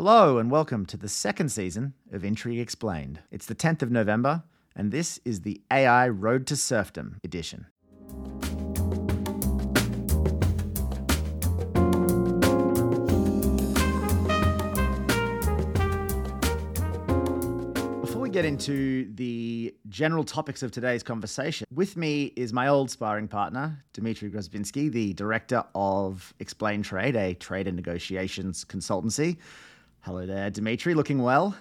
Hello, and welcome to the second season of Intrigue Explained. It's the 10th of November, and this is the AI Road to Serfdom edition. Before we get into the general topics of today's conversation, with me is my old sparring partner, Dmitry Grozoubinski, the director of Explain Trade, a trade and negotiations consultancy. Hello there, Dmitry. Looking well.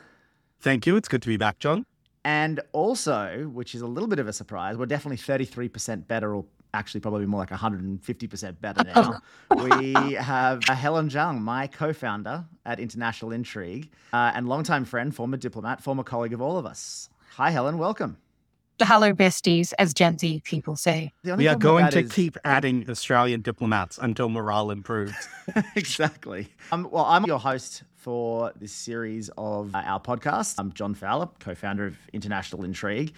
Thank you. It's good to be back, John. And also, which is a little bit of a surprise, we're definitely 33% better, or actually probably more like 150% better now. we have uh, Helen Zhang, my co founder at International Intrigue, uh, and longtime friend, former diplomat, former colleague of all of us. Hi, Helen. Welcome. The Hello, besties, as Gen Z people say. We are going to is- keep adding Australian diplomats until morale improves. exactly. Um, well, I'm your host for this series of uh, our podcast. I'm John Fowler, co founder of International Intrigue.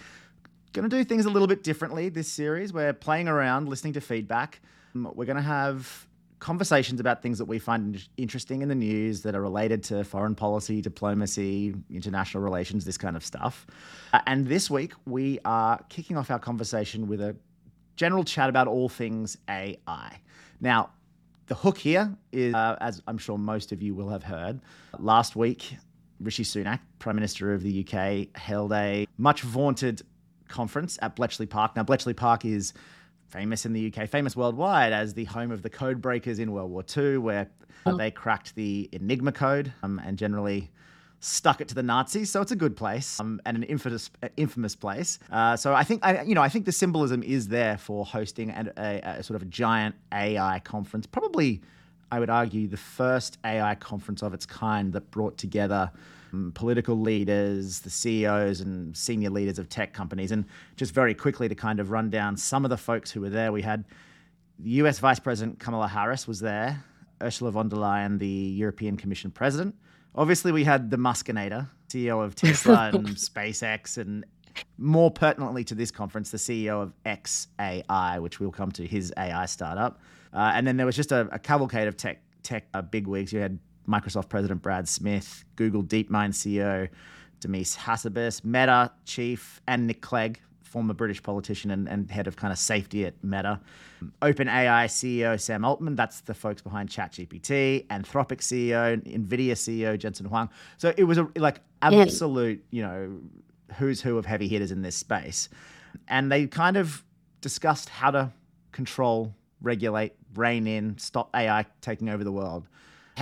Going to do things a little bit differently this series. We're playing around, listening to feedback. Um, We're going to have conversations about things that we find interesting in the news that are related to foreign policy, diplomacy, international relations, this kind of stuff. Uh, and this week, we are kicking off our conversation with a general chat about all things AI. Now, the hook here is, uh, as I'm sure most of you will have heard, last week, Rishi Sunak, Prime Minister of the UK, held a much vaunted conference at Bletchley Park. Now, Bletchley Park is famous in the UK, famous worldwide as the home of the code breakers in World War II, where uh, they cracked the Enigma code um, and generally stuck it to the Nazis. So it's a good place um, and an infamous, infamous place. Uh, so I think, I, you know, I think the symbolism is there for hosting a, a, a sort of a giant AI conference. Probably, I would argue, the first AI conference of its kind that brought together um, political leaders, the CEOs and senior leaders of tech companies. And just very quickly to kind of run down some of the folks who were there, we had the US Vice President Kamala Harris was there, Ursula von der Leyen, the European Commission President. Obviously, we had the Muskinator, CEO of Tesla and SpaceX, and more pertinently to this conference, the CEO of XAI, which we'll come to, his AI startup. Uh, and then there was just a, a cavalcade of tech tech uh, bigwigs. You had Microsoft President Brad Smith, Google DeepMind CEO Demis Hassabis, Meta Chief, and Nick Clegg, former British politician and, and head of kind of safety at Meta. OpenAI CEO Sam Altman, that's the folks behind ChatGPT, Anthropic CEO, Nvidia CEO Jensen Huang. So it was a like absolute, you know, who's who of heavy hitters in this space. And they kind of discussed how to control, regulate, rein in, stop AI taking over the world.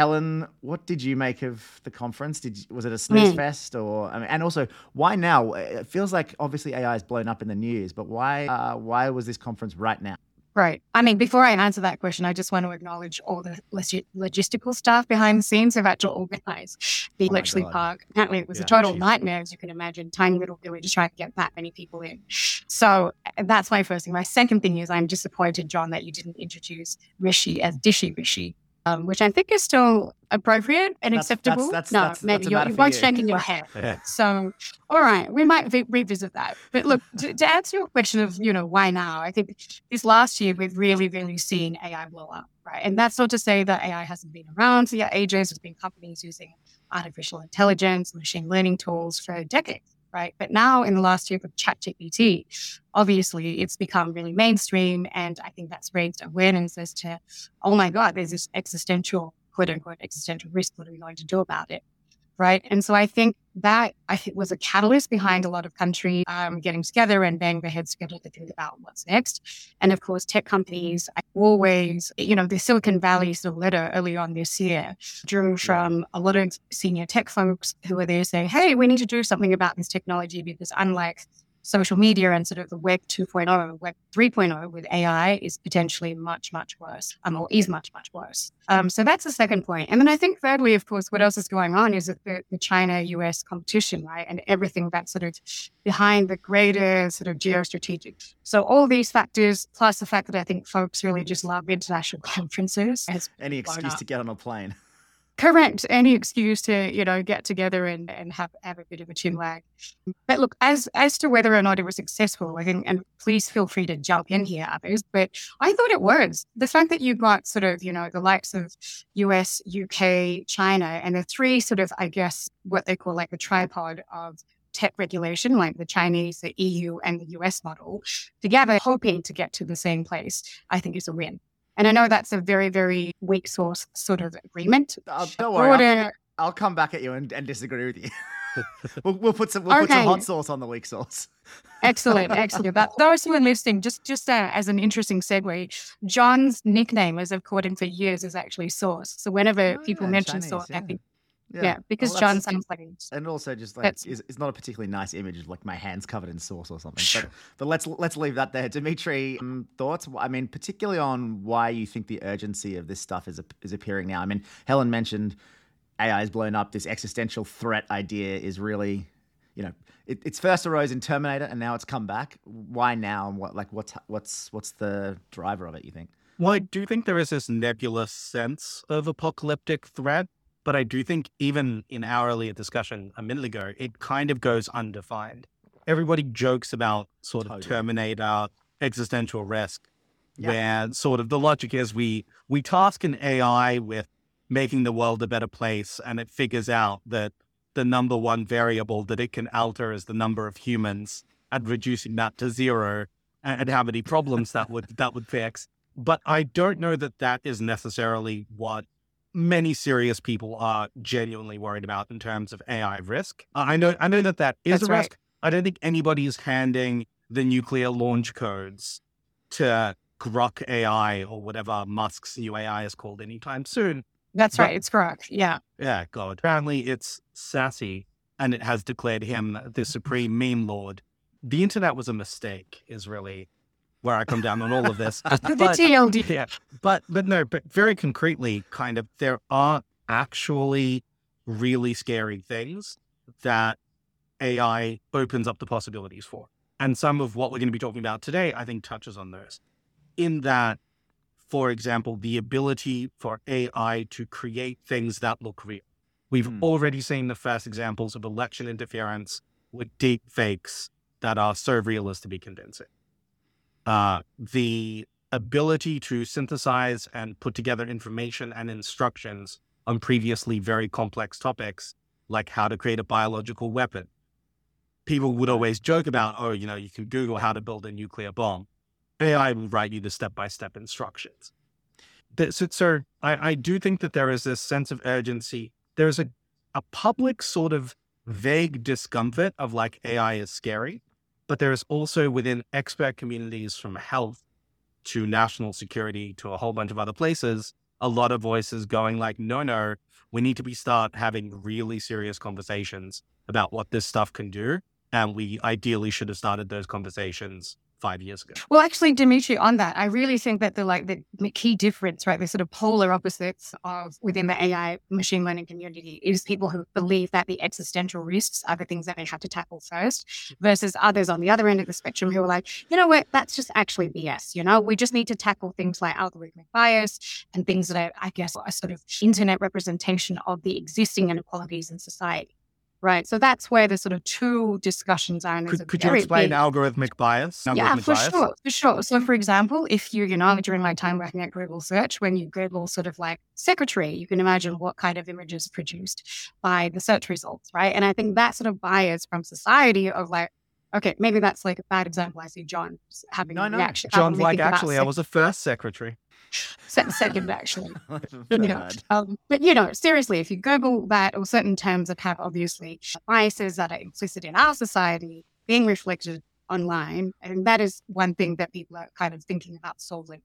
Helen, what did you make of the conference? Did you, was it a snooze fest, or I mean, and also why now? It feels like obviously AI is blown up in the news, but why? Uh, why was this conference right now? Right. I mean, before I answer that question, I just want to acknowledge all the logi- logistical stuff behind the scenes who've had to organize the Oh Bletchley Park. Apparently, it was Yeah, a total jeez. nightmare, as you can imagine. Tiny little village trying to get that many people in. So uh, that's my first thing. My second thing is I'm disappointed, John, that you didn't introduce Rishi as Dishy Rishi, um, which I think is still appropriate and That's- acceptable. that's- that's- no, maybe you're, matter you're for you. shaking your head. Yeah. So, all right, we might re- revisit that. But look, to, to answer your question of, you know, why now? I think this last year we've really, really seen AI blow up, right? And that's not to say that AI hasn't been around for ages. There's been companies using artificial intelligence, machine learning tools for decades, right? But now in the last year with ChatGPT, obviously it's become really mainstream. And I think that's raised awareness as to, oh my God, there's this existential, quote unquote, existential risk. What are we going to do about it? Right? And so I think that I think was a catalyst behind a lot of country um, getting together and banging their heads together to think about what's next. And of course, tech companies I always, you know, the Silicon Valley sort of letter early on this year drew from a lot of senior tech folks who were there saying, "Hey, we need to do something about this technology because unlike." Social media and sort of the web 2.0, web 3.0 with AI is potentially much, much worse, um, or is much, much worse. Um, so that's the second point. And then I think thirdly, of course, what else is going on is the, the China-US competition, right? And everything that's sort of behind the greater sort of geostrategic. So all these factors, plus the fact that I think folks really just love international conferences, Any excuse up. to get on a plane? Correct. Any excuse to, you know, get together and, and have, have a bit of a chin wag. But look, as as to whether or not it was successful, I think, and please feel free to jump in here, others, but I thought it was. The fact that you got sort of, you know, the likes of US, UK, China, and the three sort of, I guess, what they call like the tripod of tech regulation, like the Chinese, the EU, and the US model, together hoping to get to the same place, I think is a win. And I know that's a very, very weak source sort of agreement. Uh, don't worry, I'll, I'll, come back at you and, and disagree with you. we'll, we'll, put some we'll okay. put some hot sauce on the weak sauce. excellent, excellent. But those who are listening, just just uh, as an interesting segue, John's nickname, as I've called him for years, is actually Sauce. So whenever oh, people yeah, mention Chinese, Sauce, yeah. I think yeah, yeah because well, John sounds like and also just like it's, it's, not a particularly nice image of like my hands covered in sauce or something. But, but let's let's leave that there. Dmitry, um, thoughts? I mean, particularly on why you think the urgency of this stuff is is appearing now. I mean, Helen mentioned AI is blown up. This existential threat idea is really, you know, it, it's first arose in Terminator and now it's come back. Why now? And what like what's what's what's the driver of it? You think? Well, I do think there is this nebulous sense of apocalyptic threat but I do think even in our earlier discussion a minute ago, it kind of goes undefined. Everybody jokes about sort of totally. Terminator existential risk, yeah. where sort of the logic is we we task an AI with making the world a better place, and it figures out that the number one variable that it can alter is the number of humans, and reducing that to zero, and how many problems that would that would fix. But I don't know that that is necessarily what many serious people are genuinely worried about in terms of AI risk. Uh, I know, I know that that is That's a risk. Right. I don't think anybody is handing the nuclear launch codes to Grok AI or whatever Musk's new AI is called anytime soon. That's but, right. It's Grok. Yeah. Yeah. God. Apparently, it's sassy, and it has declared him the supreme meme lord. The internet was a mistake. Is really where I come down on all of this. but, TLD. Yeah, but but no, but very concretely, kind of, there are actually really scary things that AI opens up the possibilities for, and some of what we're going to be talking about today, I think, touches on those. In that, for example, the ability for AI to create things that look real. We've hmm. already seen the first examples of election interference with deep fakes that are so real as to be convincing uh, the ability to synthesize and put together information and instructions on previously very complex topics, like how to create a biological weapon. People would always joke about, oh, you know, you can Google how to build a nuclear bomb. AI will write you the step by step instructions. So, so I, I do think that there is this sense of urgency. There's a, a public sort of vague discomfort of like AI is scary but there is also within expert communities from health to national security to a whole bunch of other places, a lot of voices going like, no, no, we need to be start having really serious conversations about what this stuff can do. And we ideally should have started those conversations five years ago. Well, actually, Dmitry, on that, I really think that the like the key difference, right, the sort of polar opposites of within the AI machine learning community is people who believe that the existential risks are the things that they have to tackle first, versus others on the other end of the spectrum who are like, you know what, that's just actually BS. You know, we just need to tackle things like algorithmic bias and things that are, I guess, a sort of internet representation of the existing inequalities in society. Right. So that's where the sort of two discussions are. Could, could you explain big... algorithmic bias? Algorithmic yeah, for bias? sure. For sure. So, for example, if you, you know, during my time working at Google Search, when you Google sort of like secretary, you can imagine what kind of images produced by the search results, right? And I think that sort of bias from society of like, okay, maybe that's like a bad example. I see John having no, no. reaction. John's like, actually, I was a first secretary second actually. you know, um, but you know, seriously, if you Google that or certain terms that have obviously biases that are implicit in our society being reflected online, and that is one thing that people are kind of thinking about solving.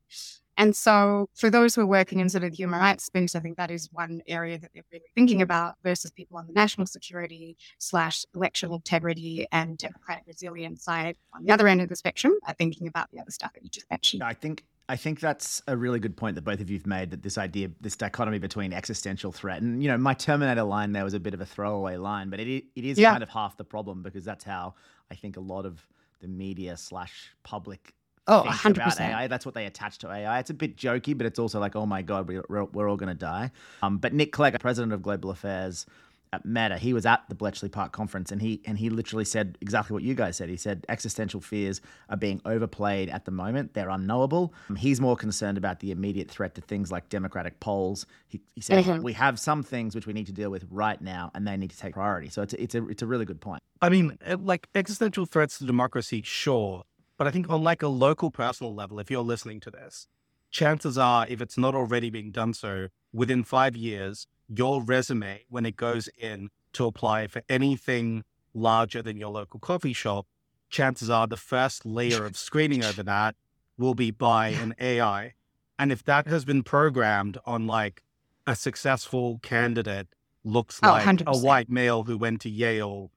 And so, for those who are working in sort of the human rights space, I think that is one area that they're really thinking about versus people on the national security slash election integrity and democratic resilience side on the other end of the spectrum are thinking about the other stuff that you just mentioned. I think I think that's a really good point that both of you've made. That this idea, this dichotomy between existential threat and you know, my Terminator line there was a bit of a throwaway line, but it it is yeah. kind of half the problem because that's how I think a lot of the media slash public Oh, think 100%. about AI. That's what they attach to AI. It's a bit jokey, but it's also like, oh my god, we, we're, we're all going to die. Um, but Nick Clegg, president of Global Affairs at Meta, he was at the Bletchley Park conference, and he and he literally said exactly what you guys said. He said existential fears are being overplayed at the moment; they're unknowable. Um, he's more concerned about the immediate threat to things like democratic polls. He, he said Mhm. we have some things which we need to deal with right now, and they need to take priority. So it's a, it's a it's a really good point. I mean, like existential threats to democracy, sure. But I think on like a local personal level, if you're listening to this, chances are, if it's not already being done so, within five years, your resume, when it goes in to apply for anything larger than your local coffee shop, chances are the first layer of screening over that will be by an AI. And if that has been programmed on like a successful candidate looks Oh, like a 100%. white male who went to Yale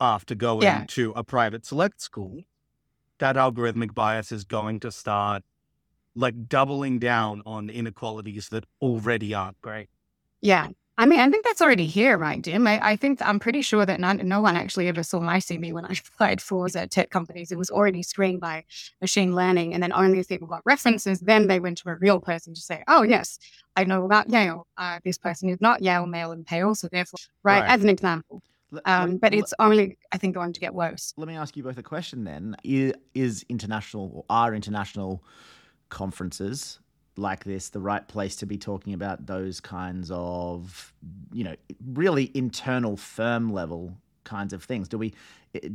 after going Yeah. to a private select school, that algorithmic bias is going to start like doubling down on inequalities that already aren't great. Yeah. I mean, I think that's already here, right, Jim? I, I think I'm pretty sure that no, no one actually ever saw my CV when I applied for at tech companies. It was already screened by machine learning. And then only if people got references, then they went to a real person to say, oh, yes, I know about Yale. Uh, this person is not Yale, male, and pale. So therefore, right, Right. as an example. L- Um, but l- it's only, I think, going to get worse. let me ask you both a question then. I- Is international or are international conferences like this the right place to be talking about those kinds of, you know, really internal firm level kinds of things? Do we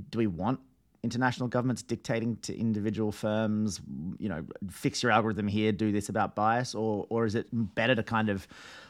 do we want international governments dictating to individual firms, you know, fix your algorithm here, do this about bias, or or is it better to kind of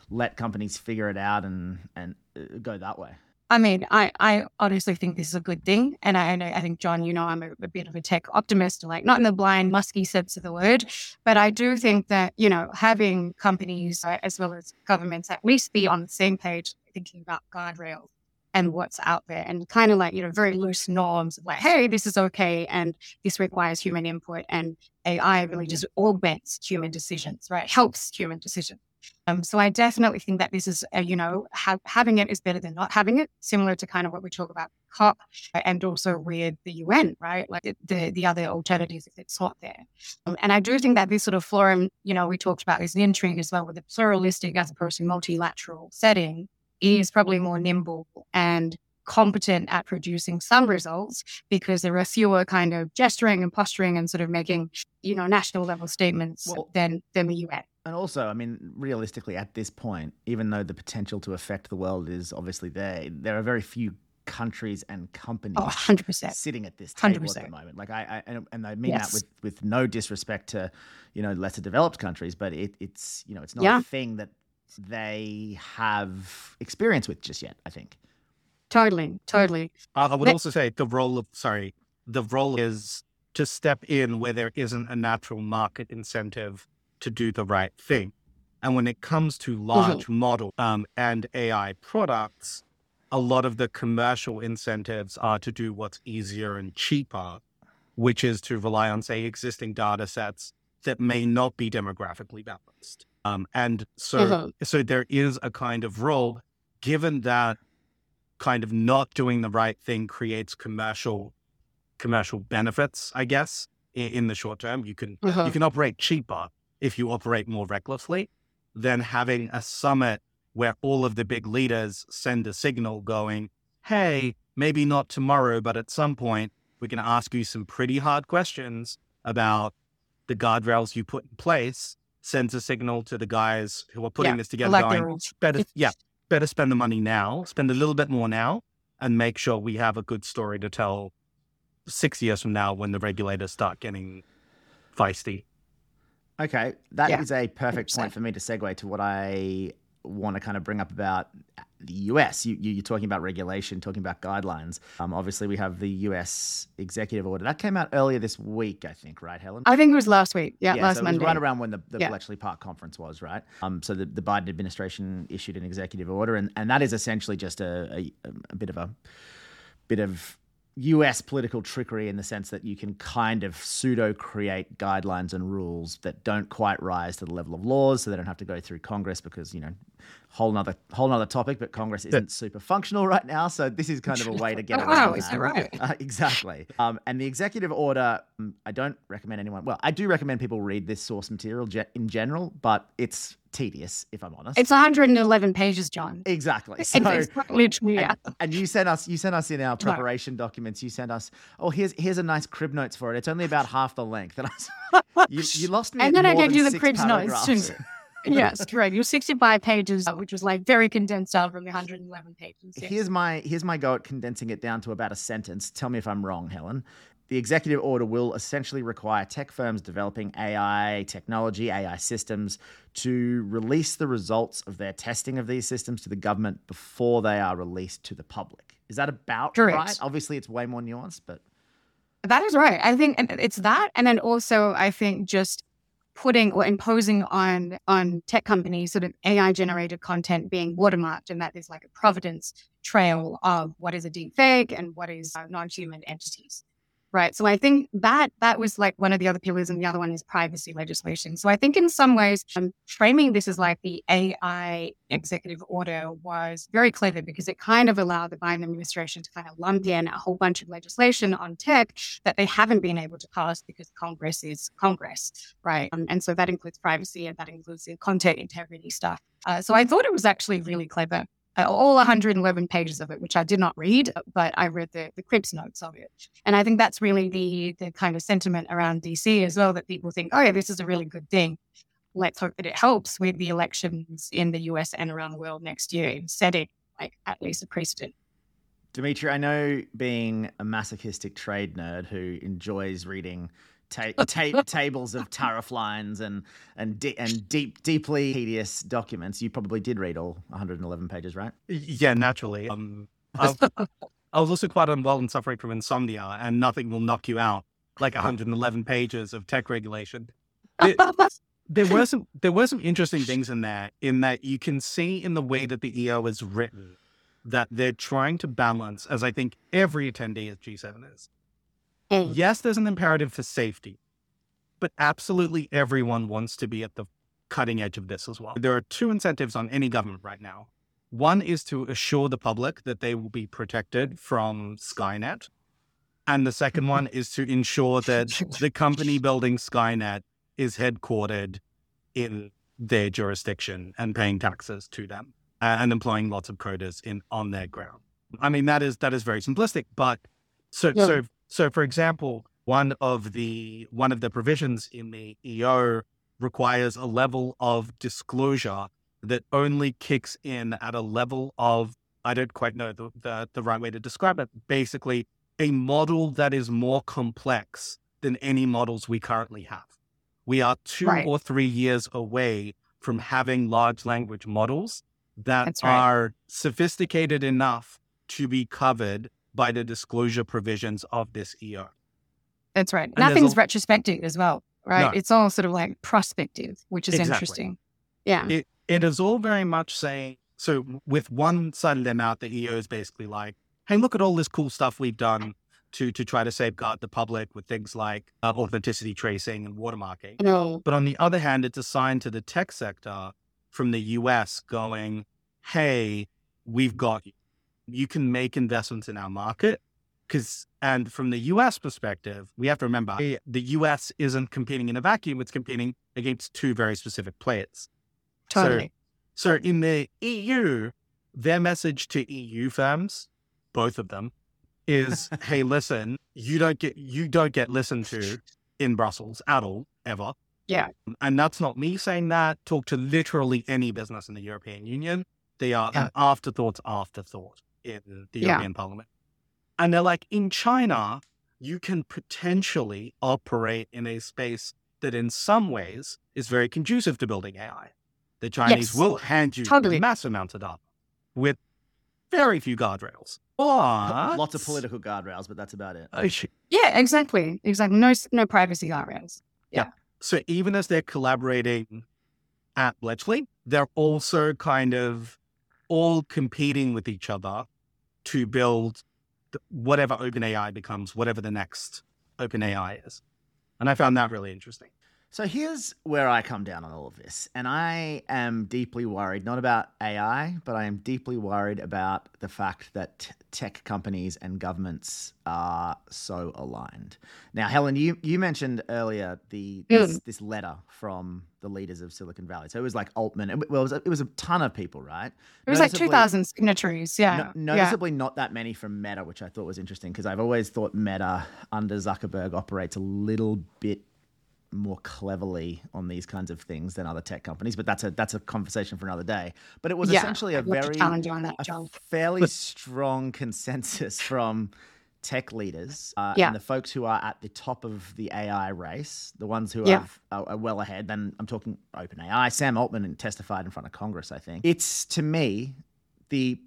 let companies figure it out and and uh, go that way? I mean, I, I honestly think this is a good thing. And I, know, I think, John, you know, I'm a, a bit of a tech optimist, like not in the blind, musky sense of the word, but I do think that, you know, having companies uh, as well as governments at least be on the same page, thinking about guardrails and what's out there and kind of like, you know, very loose norms of like, hey, this is okay. And this requires human input. And AI really just augments human decisions, right? Helps human decisions. Um, so I definitely think that this is, uh, you know, ha- having it is better than not having it. Similar to kind of what we talk about COP and also with the UN, right? Like the- the the other alternatives if it's not there. Um, and I do think that this sort of forum, you know, we talked about this in intrigue as well with the pluralistic as opposed to multilateral setting is probably more nimble and competent at producing some results because there are fewer kind of gesturing and posturing and sort of making, you know, national level statements Well- than than the UN. And also, I mean, realistically, at this point, even though the potential to affect the world is obviously there, there are very few countries and companies Oh, 100%. sitting at this table at 100%. the moment. Like I, I and, and I mean Yes. that with with no disrespect to, you know, lesser developed countries, but it, it's you know, it's not Yeah. a thing that they have experience with just yet. I think. Totally, totally. Uh, I would Ne- also say the role of, sorry, the role is to step in where there isn't a natural market incentive to do the right thing. And when it comes to large model um, and AI products, a lot of the commercial incentives are to do what's easier and cheaper, which is to rely on, say, existing data sets that may not be demographically balanced. Um, and so, Mhm. so there is a kind of role, given that kind of not doing the right thing creates commercial commercial benefits, I guess, in, in the short term. You can Uh-huh. you can operate cheaper if you operate more recklessly than having a summit where all of the big leaders send a signal going, hey, maybe not tomorrow, but at some point, we can ask you some pretty hard questions about the guardrails you put in place, sends a signal to the guys who are putting Yeah, this together like going, better, yeah, better spend the money now, spend a little bit more now, and make sure we have a good story to tell six years from now when the regulators start getting feisty. Okay, that is Yeah, a perfect 100%. point for me to segue to what I want to kind of bring up about the US. You, you, you're talking about regulation, talking about guidelines. Um, obviously, we have the US executive order that came out earlier this week, I think, right, Helen? I think it was last week. Yeah, last so Monday. right around when the, the Yeah. Bletchley Park conference was, right? Um, so the, the Biden administration issued an executive order, and, and that is essentially just a, a, a bit of a bit of US political trickery in the sense that you can kind of pseudo create guidelines and rules that don't quite rise to the level of laws, so they don't have to go through Congress because, you know, whole nother whole nother topic, but Congress isn't super functional right now, so this is kind of a way to get Oh, around is that. that right? Uh, exactly. Um, and the executive order, um, I don't recommend anyone. Well, I do recommend people read this source material ge- in general, but it's tedious, if I'm honest. It's 111 pages, John. exactly. And So, it's quite literally, yeah. and you sent us, you sent us in our preparation documents. You sent us, oh, here's here's a nice crib notes for it. It's only about half the length. And I was, you, you lost me. And then I gave you the crib notes too. Yes, correct. Your 65 pages, which was like very condensed down from the 111 pages. yes. Here's my here's my go at condensing it down to about a sentence. Tell me if I'm wrong, Helen. The executive order will essentially require tech firms developing AI technology, AI systems, to release the results of their testing of these systems to the government before they are released to the public. Is that about Correct. right? Obviously, it's way more nuanced, but That is right. I think it's that, and then also I think just putting or imposing on on tech companies sort of AI generated content being watermarked, and that is like a providence trail of what is a deep fake and what is uh, non human entities. Right. So I think that that was like one of the other pillars, and the other one is privacy legislation. So I think in some ways, um, framing this as like the AI executive order was very clever because it kind of allowed the Biden administration to kind of lump in a whole bunch of legislation on tech that they haven't been able to pass because Congress is Congress, right? Um, and so that includes privacy and that includes the content integrity stuff. Uh, so I thought it was actually really clever. Uh, all 111 pages of it, which I did not read, but I read the, the Cribs notes of it. And I think that's really the the kind of sentiment around DC as well that people think, oh yeah, this is a really good thing. Let's hope that it helps with the elections in the US and around the world next year in setting like at least a precedent. Dmitry, I know being a masochistic trade nerd who enjoys reading ta- ta- tables of tariff lines and and and deep, deeply tedious documents. You probably did read all 111 pages, right? Yeah, naturally. Um, I've, was also quite unwell and suffering from insomnia, and nothing will knock you out like 111 pages of tech regulation. There, there were some there were some interesting things in there. In that you can see in the way that the EO is written that they're trying to balance, as I think every attendee at G7 is. Mm. Yes, there's an imperative for safety, but absolutely everyone wants to be at the cutting edge of this as well. There are two incentives on any government right now. One is to assure the public that they will be protected from Skynet. And the second one is to ensure that the company building Skynet is headquartered in their jurisdiction and paying taxes to them and employing lots of coders in on their ground. I mean that is that is very simplistic, but so Yeah. so so for example, one of the one of the provisions in the EO requires a level of disclosure that only kicks in at a level of I don't quite know the, the, the right way to describe it. Basically, a model that is more complex than any models we currently have. We are two Right. or three years away from having large language models that right. are sophisticated enough to be covered by the disclosure provisions of this E EO. That's right. there's Nothing's a- retrospective as well, right? No. It's all sort of like prospective, which is Exactly. interesting. Yeah. it, it is all very much saying so with one side of their mouth the eo is basically like hey look at all this cool stuff we've done to to try to safeguard the public with things like uh, authenticity tracing and watermarking No. but on the other hand it's a sign to the tech sector from the us going hey we've got you you can make investments in our market because and from the us perspective we have to remember the us isn't competing in a vacuum it's competing against two very specific players Totally. so in the EU, their message to EU firms, both of them, is hey, listen, you don't get you don't get listened to in Brussels at all, ever. Yeah. And that's not me saying that. Talk to literally any business in the European Union. They are Yeah. an afterthoughts afterthought in the Yeah. European Parliament. And they're like, in China, you can potentially operate in a space that in some ways is very conducive to building AI. The Chinese Yes. will hand you Totally. mass amounts of data with very few guardrails. But Lots of political guardrails, but that's about it. Oh, Sh- Yeah, exactly. Exactly. No, no privacy guardrails. Yeah. So even as they're collaborating at Bletchley, they're also kind of all competing with each other to build whatever OpenAI becomes, whatever the next OpenAI is. And I found that really interesting. So here's where I come down on all of this. And I am deeply worried, not about AI, but I am deeply worried about the fact that tech companies and governments are so aligned. Now, Helen, you, you mentioned earlier the this, hmm. this letter from the leaders of Silicon Valley. So it was like Altman. It, well, it was, a, it was a ton of people, right? It was noticeably, like 2,000 signatories. Yeah. No, noticeably yeah. not that many from Meta, which I thought was interesting because I've always thought Meta under Zuckerberg operates a little bit more cleverly on these kinds of things than other tech companies, but that's a that's a conversation for another day. But it was yeah, essentially a very that, a fairly strong consensus from tech leaders uh, yeah. and the folks who are at the top of the AI race, the ones who yeah. are, are, well ahead. Then I'm talking OpenAI. Sam Altman testified in front of Congress. I think it's to me the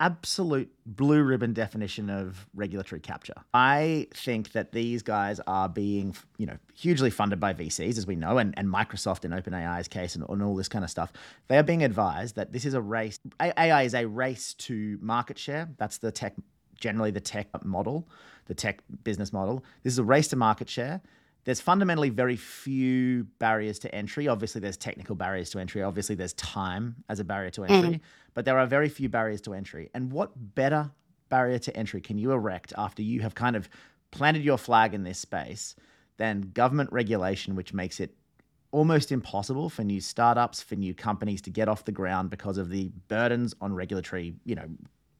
absolute blue ribbon definition of regulatory capture. I think that these guys are being, you know, hugely funded by VCs, as we know, and, and Microsoft in OpenAI's case and, and all this kind of stuff. They are being advised that this is a race. AI is a race to market share. That's the tech, generally the tech model, the tech business model. This is a race to market share there's fundamentally very few barriers to entry. Obviously, there's technical barriers to entry. Obviously, there's time as a barrier to entry, mm. but there are very few barriers to entry. And what better barrier to entry can you erect after you have kind of planted your flag in this space than government regulation, which makes it almost impossible for new startups, for new companies to get off the ground because of the burdens on regulatory, you know,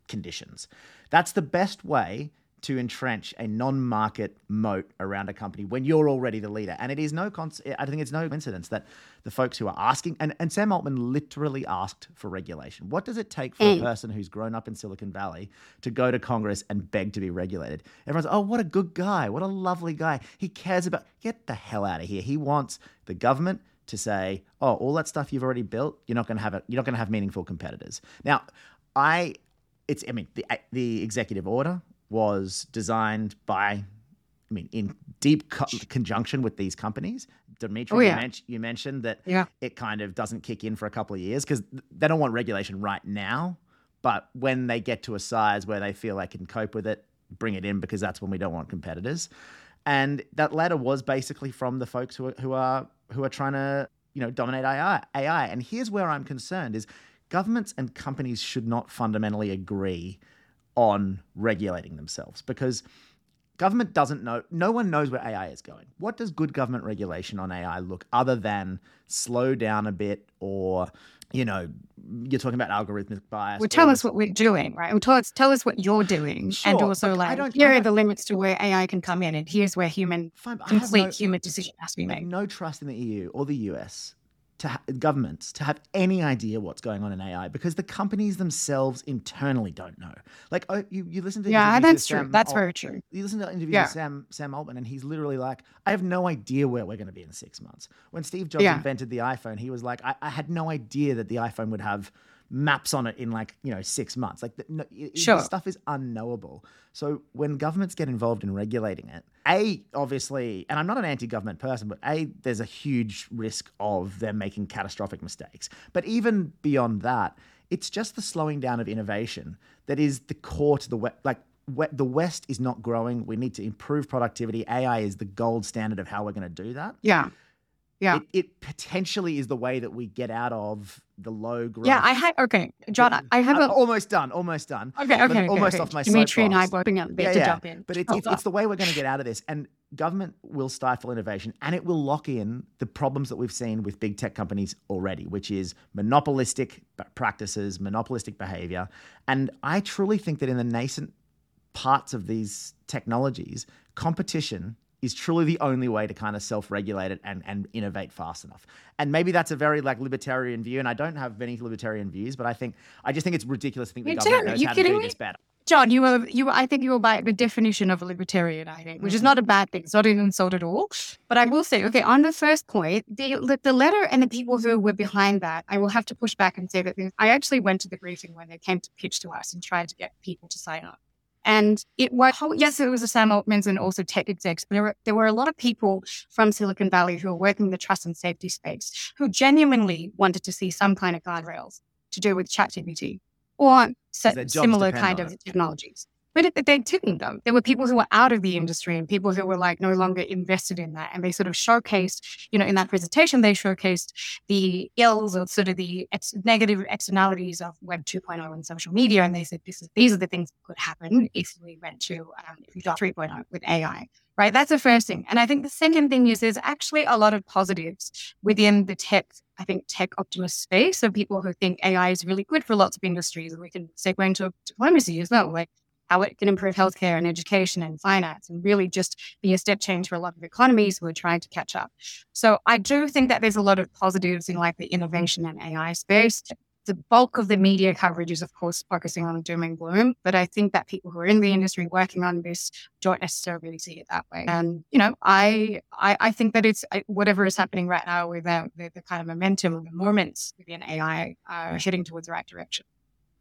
conditions. That's the best way to entrench a non-market moat around a company when you're already the leader. And it is no con- I think it's no coincidence that the folks who are asking and, and Sam Altman literally asked for regulation. What does it take for mm. a person who's grown up in Silicon Valley to go to Congress and beg to be regulated? Everyone's, oh, what a good guy, what a lovely guy. He cares about get the hell out of here. He wants the government to say, oh, all that stuff you've already built, you're not gonna have it, you're not gonna have meaningful competitors. Now, I it's I mean the the executive order was designed by, I mean, in deep co- conjunction with these companies. Dmitry, oh, yeah. you, men- you, mentioned that yeah. it kind of doesn't kick in for a couple of years because they don't want regulation right now. But when they get to a size where they feel they can cope with it, bring it in because that's when we don't want competitors. And that letter was basically from the folks who are, who are who are trying to you know dominate AI. AI. And here's where I'm concerned: is governments and companies should not fundamentally agree on regulating themselves because government doesn't know no one knows where ai is going. What does good government regulation on ai look other than slow down a bit or you know you're talking about algorithmic bias well tell us what we're doing right? Well, tell us tell us what you're doing sure, and also like here are the limits to where ai can come in and here's where human fine, complete no, human decision has to be made. no trust in the eu or the us to ha- governments to have any idea what's going on in AI because the companies themselves internally don't know. Like oh, you, you listen to yeah, that's true. Sam that's Alt- very true. You listen to interviews yeah. with Sam Sam Altman, and he's literally like, "I have no idea where we're going to be in six months." When Steve Jobs yeah. invented the iPhone, he was like, I, "I had no idea that the iPhone would have." Maps on it in like you know six months. Like the, no, sure. stuff is unknowable. So when governments get involved in regulating it a obviously and i'm not an anti-government person but a there's a huge risk of them making catastrophic mistakes. But even beyond that it's just the slowing down of innovation that is the core to the west like the west is not growing. We need to improve productivity. Ai is the gold standard of how we're going to do that. Yeah. Yeah. It, it, potentially is the way that we get out of the low growth. Yeah, I had okay, John. I have a, uh, almost done, almost done. Okay, okay, okay almost okay. off my screen. Dmitry and I bring up a bit yeah, to yeah. jump in. But it's, it's, it's the way we're going to get out of this, and government will stifle innovation, and it will lock in the problems that we've seen with big tech companies already, which is monopolistic practices, monopolistic behavior, and I truly think that in the nascent parts of these technologies, competition is truly the only way to kind of self-regulate it and, and innovate fast enough. And maybe that's a very like libertarian view, and I don't have many libertarian views, but I think I just think it's ridiculous to think the you government knows how to do me? this better. John, you were you. I think you were by the definition of a libertarian. I think, which is mm-hmm. not a bad thing. It's not an insult at all. But I will say, okay, on the first point, the the letter and the people who were behind that, I will have to push back and say that I actually went to the briefing when they came to pitch to us and tried to get people to sign up. And it was, oh, yes, it was a Sam Altman's and also tech execs, but there were, there were a lot of people from Silicon Valley who were working in the trust and safety space who genuinely wanted to see some kind of guardrails to do with ChatGPT or similar kind of it. technologies. It, they didn't though. There were people who were out of the industry and people who were like no longer invested in that. And they sort of showcased, you know, in that presentation, they showcased the ills or sort of the ex- negative externalities of Web 2.0 and social media. And they said, this is, these are the things that could happen if we went to, um, if we got 3.0 with AI right? That's the first thing. And I think the second thing is there's actually a lot of positives within the tech, I think, tech optimist space of people who think AI is really good for lots of industries. And we can segue into diplomacy as well, like how it can improve healthcare and education and finance and really just be a step change for a lot of economies who are trying to catch up. So I do think that there's a lot of positives in like the innovation and AI space the bulk of the media coverage is, of course, focusing on doom and gloom. But I think that people who are in the industry working on this don't necessarily really see it that way. And you know, I I, I think that it's whatever is happening right now with the, the, the kind of momentum and the moments within AI are heading towards the right direction.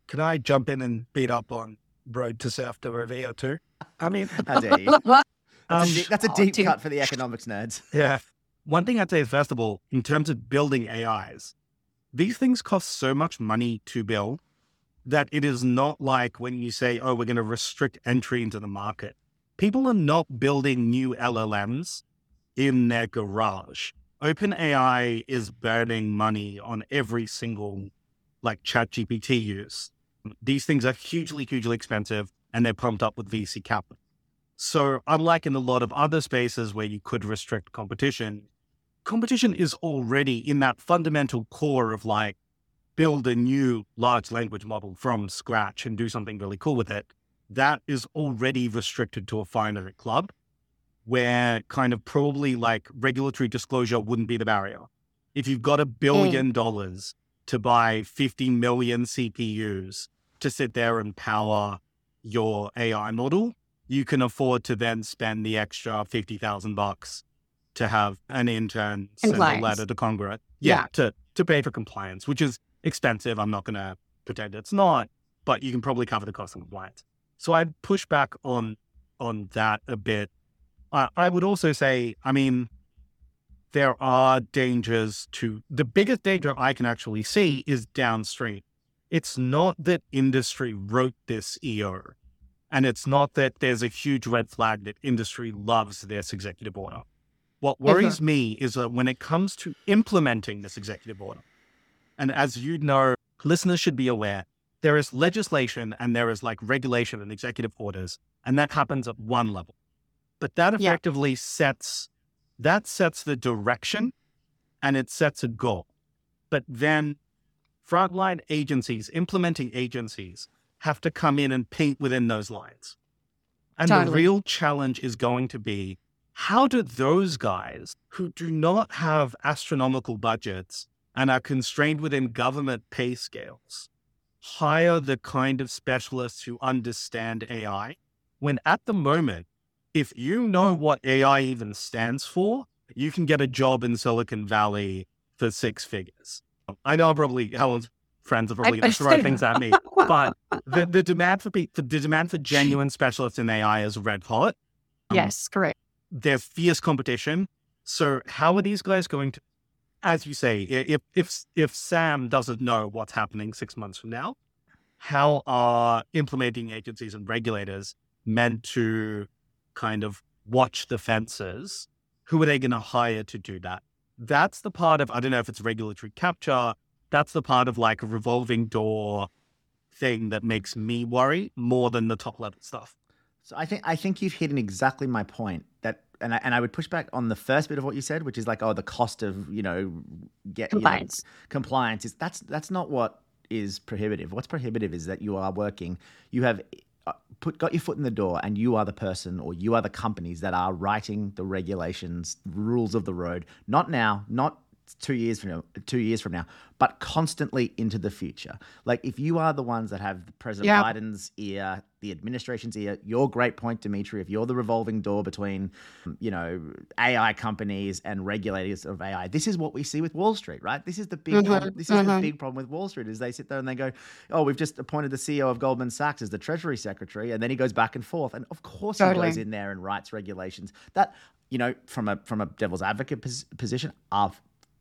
Can I jump in and beat up on Road to Surf to Revio too? I mean, How dare you? That's, a, um, deep, that's a oh, deep cut for the economics nerds. Yeah. One thing I'd say is, first of all, in terms of building AIs, these things cost so much money to build that it is not like when you say, oh, we're going to restrict entry into the market. People are not building new LLMs in their garage. OpenAI is burning money on every single like chat GPT use. These things are hugely, hugely expensive and they're pumped up with VC capital. So unlike in a lot of other spaces where you could restrict competition, competition is already in that fundamental core of like build a new large language model from scratch and do something really cool with it. That is already restricted to a finite club where kind of probably like regulatory disclosure wouldn't be the barrier. If you've got a mm. billion dollars to buy 50 million CPUs to sit there and power your AI model, you can afford to then spend the extra 50,000 bucks to have an intern send a letter to Congress. Yeah, yeah, to to pay for compliance, which is expensive. I'm not going to pretend it's not, but you can probably cover the cost of compliance. So I'd push back on on that a bit. Uh, I would also say, I mean, there are dangers to the biggest danger I can actually see is downstream. It's not that industry wrote this EO, and it's not that there's a huge red flag that industry loves this executive order. What worries me is that when it comes to implementing this executive order, and as you know, listeners should be aware, there is legislation and there is like regulation and executive orders, and that happens at one level. But that effectively yeah. sets that sets the direction and it sets a goal. But then frontline agencies, implementing agencies, have to come in and paint within those lines. And totally. the real challenge is going to be how do those guys who do not have astronomical budgets and are constrained within government pay scales hire the kind of specialists who understand AI? When at the moment, if you know what AI even stands for, you can get a job in Silicon Valley for six figures. I know I'm probably Helen's friends are probably going to throw things at me, but the, the demand for the, the demand for genuine specialists in AI is red hot. Um, yes, correct they're fierce competition. So how are these guys going to, as you say, if if if Sam doesn't know what's happening six months from now, how are implementing agencies and regulators meant to kind of watch the fences? Who are they going to hire to do that? That's the part of I don't know if it's regulatory capture. That's the part of like a revolving door thing that makes me worry more than the top level stuff. So I think I think you've hit exactly my point that and I, and I would push back on the first bit of what you said, which is like, oh, the cost of you know get compliance. You know, compliance is that's that's not what is prohibitive. What's prohibitive is that you are working, you have Uh, put got your foot in the door, and you are the person or you are the companies that are writing the regulations, rules of the road. Not now, not two years from now, two years from now, but constantly into the future. Like if you are the ones that have President yep. Biden's ear, the administration's ear, your great point, Dmitry. If you're the revolving door between, you know, AI companies and regulators of AI, this is what we see with Wall Street, right? This is the big, mm-hmm. problem, this is mm-hmm. the big problem with Wall Street is they sit there and they go, oh, we've just appointed the CEO of Goldman Sachs as the Treasury Secretary, and then he goes back and forth, and of course totally. he goes in there and writes regulations that you know, from a from a devil's advocate pos- position, are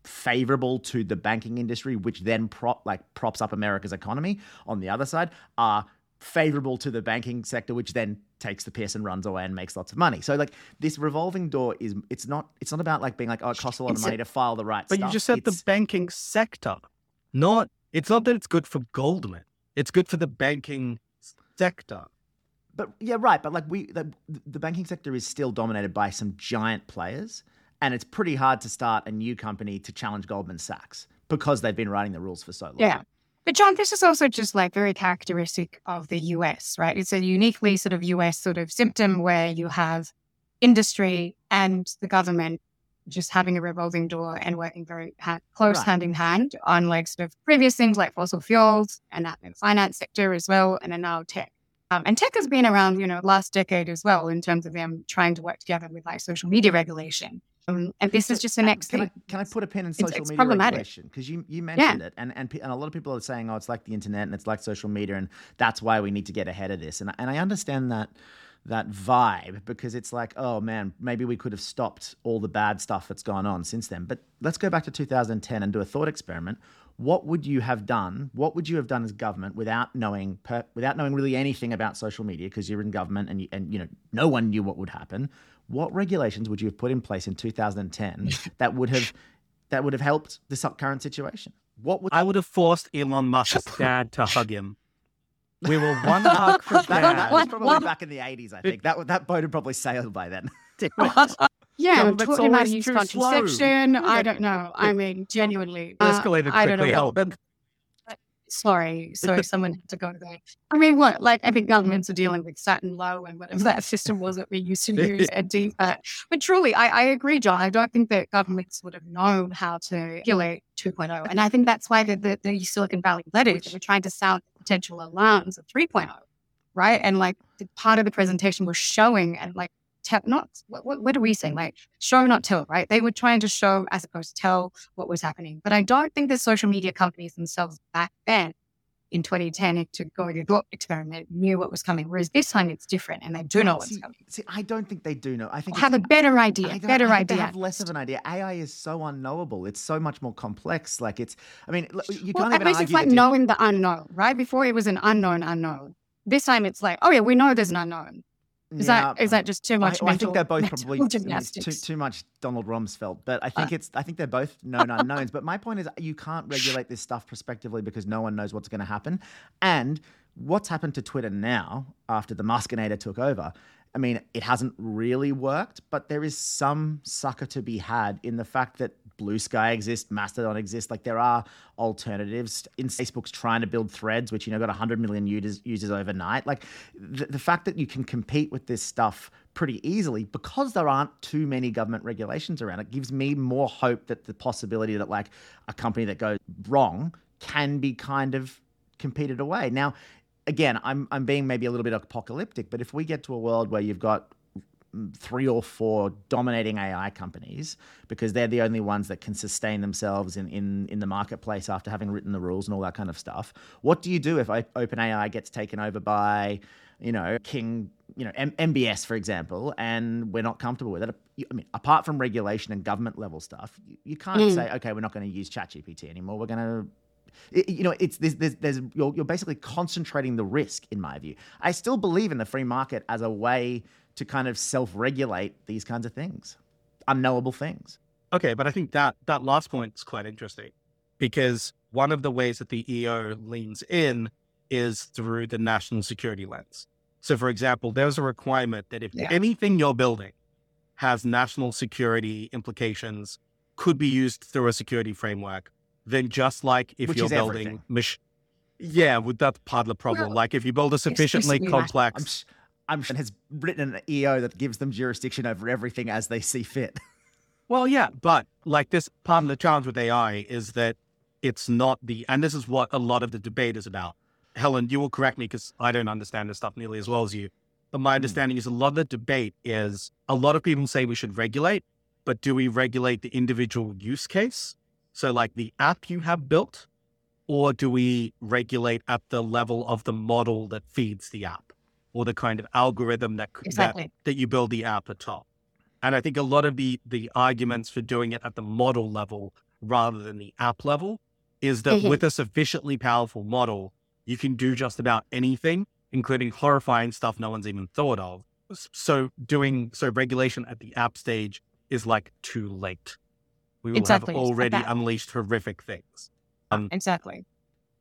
favorable to the banking industry, which then prop like props up America's economy. On the other side, are favorable to the banking sector, which then takes the piss and runs away and makes lots of money. So like this revolving door is it's not it's not about like being like oh it costs a lot of It's- money to file the right But stuff. you just said the banking sector. Not it's not that it's good for Goldman. It's good for the banking sector. But yeah, right. But like we, the, the banking sector is still dominated by some giant players, and it's pretty hard to start a new company to challenge Goldman Sachs because they've been writing the rules for so long. Yeah. But John, this is also just like very characteristic of the US, right? It's a uniquely sort of US sort of symptom where you have industry and the government just having a revolving door and working very ha- close Right. hand in hand on like sort of previous things like fossil fuels and that in the finance sector as well, and then now tech. Um, and tech has been around, you know, last decade as well in terms of them trying to work together with like social media regulation. Um, and this is just the Uh, next Can I, thing. can I put a pin in It's- social it's media problematic. regulation? Because you, you mentioned it, and and, and a lot of people are saying, oh, it's like the internet and it's like social media, and that's why we need to get ahead of this. And and I understand that that vibe because it's like, oh man, maybe we could have stopped all the bad stuff that's gone on since then. But let's go back to 2010 and do a thought experiment. What would you have done? What would you have done as government without knowing per, without knowing really anything about social media because you're in government and you, and you know no one knew what would happen? What regulations would you have put in place in 2010 that would have that would have helped this current situation? What would I would have forced Elon Musk's dad to hug him. We were one hug from that, that was dad. probably back in the 80s, I think. That that boat had probably sailed by then. Yeah, Government's talking about always use too slow. contraception. I don't know. I mean, genuinely. uh, Escalated I don't know. Oh, but Sorry, sorry, someone had to go there. I mean, what? Like, I think governments are dealing with SATIN Low and whatever that system was that we used to use at DFAT. But truly, I, I agree, John. I don't think that governments would have known how to regulate 2.0. And I think that's why the, the, the Silicon Valley letters were trying to sound potential alarms of 3.0, right? And like, part of the presentation was showing and like, tell, not what, what, what do we say? Like, show, not tell, right? They were trying to show as opposed to tell what was happening. But I don't think the social media companies themselves back then in 2010 to go to thought experiment knew what was coming. Whereas this time it's different and they do know what's see, coming. see, I don't think they do know. I think Have a better idea, better I think They idea. have less of an idea. AI is so unknowable. It's so much more complex. Like it's. I mean, you Well, can't at even least argue it's like knowing the unknown, right? Before it was an unknown unknown. This time it's like, oh yeah, we know there's an unknown. Is that is that just too I, much? I think they're both probably I mean, it's too, too much Donald Rumsfeld, but I Uh. think it's I think they're both known unknowns. But my point is, you can't regulate this stuff prospectively because no one knows what's going to happen. And what's happened to Twitter now after the Muskinator took over? I mean, it hasn't really worked, but there is some succor to be had in the fact that Bluesky exists, Mastodon exists. Like there are alternatives. In Facebook's trying to build Threads, which you know got 100 million users users overnight. Like the, the fact that you can compete with this stuff pretty easily because there aren't too many government regulations around it gives me more hope that the possibility that like a company that goes wrong can be kind of competed away. Now, again, I'm I'm being maybe a little bit apocalyptic, but if we get to a world where you've got mm, three or four dominating AI companies because they're the only ones that can sustain themselves in, in, in the marketplace after having written the rules and all that kind of stuff. What do you do if OpenAI gets taken over by, you know, King, you know, M- MBS, for example, and we're not comfortable with it? I mean, apart from regulation and government level stuff, you, you can't Mm. say, okay, we're not going to use ChatGPT anymore. We're going to it- you know, it's there's, there's, there's you're, you're basically concentrating the risk, in my view. I still believe in the free market as a way to kind of self-regulate these kinds of things, unknowable things. Okay, but I think that that last point is quite interesting because one of the ways that the EO leans in is through the national security lens. So, for example, there's a requirement that if Yeah. anything you're building has national security implications, could be used through a security framework, then just like if Which you're building, mach- yeah, with that part of the problem. Well, like if you build a sufficiently complex, I'm, sh- I'm has written an EO that gives them jurisdiction over everything as they see fit. Well, yeah, but like this part of the challenge with AI is that it's not the, and this is what a lot of the debate is about. Helen, you will correct me because I don't understand this stuff nearly as well as you. But my hmm. understanding is a lot of the debate is a lot of people say we should regulate, but do we regulate the individual use case? So, like the app you have built, or do we regulate at the level of the model that feeds the app or the kind of algorithm that, that Exactly. that you build the app atop. And I think a lot of the the arguments for doing it at the model level rather than the app level is that Mhm. with a sufficiently powerful model, you can do just about anything including horrifying stuff no one's even thought of. So doing so regulation at the app stage is like too late. We will Exactly. have already unleashed horrific things. Um, Exactly.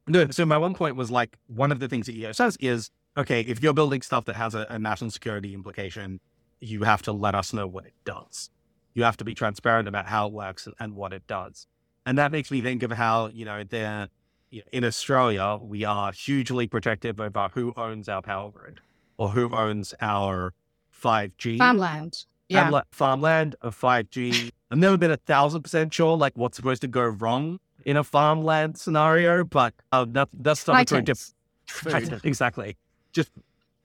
no, so my one point was like one of the things that EO says is okay, if you're building stuff that has a, a national security implication, you have to let us know what it does. You have to be transparent about how it works and, and what it does. And that makes me think of how, you know, there you know, in Australia, we are hugely protective over who owns our power grid or who owns our 5G Farmland. Yeah. farmla- farmland of 5G. I've never been a thousand percent sure like what's supposed to go wrong in a farmland scenario, but uh, that, that's something very different. Exactly. Just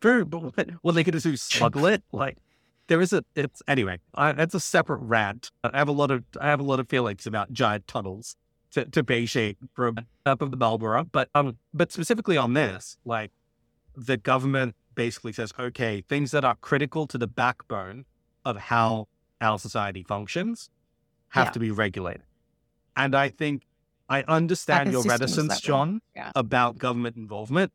food. but What they could do is smuggle it. Like there is a. It's anyway. I, that's a separate rant. I have a lot of. I have a lot of feelings about giant tunnels to, to Beijing from up of the Marlborough, but um, but specifically on this, like the government basically says, okay, things that are critical to the backbone of how our society functions have Yeah. to be regulated. And I think I understand Like your reticence. John, Yeah. about government involvement,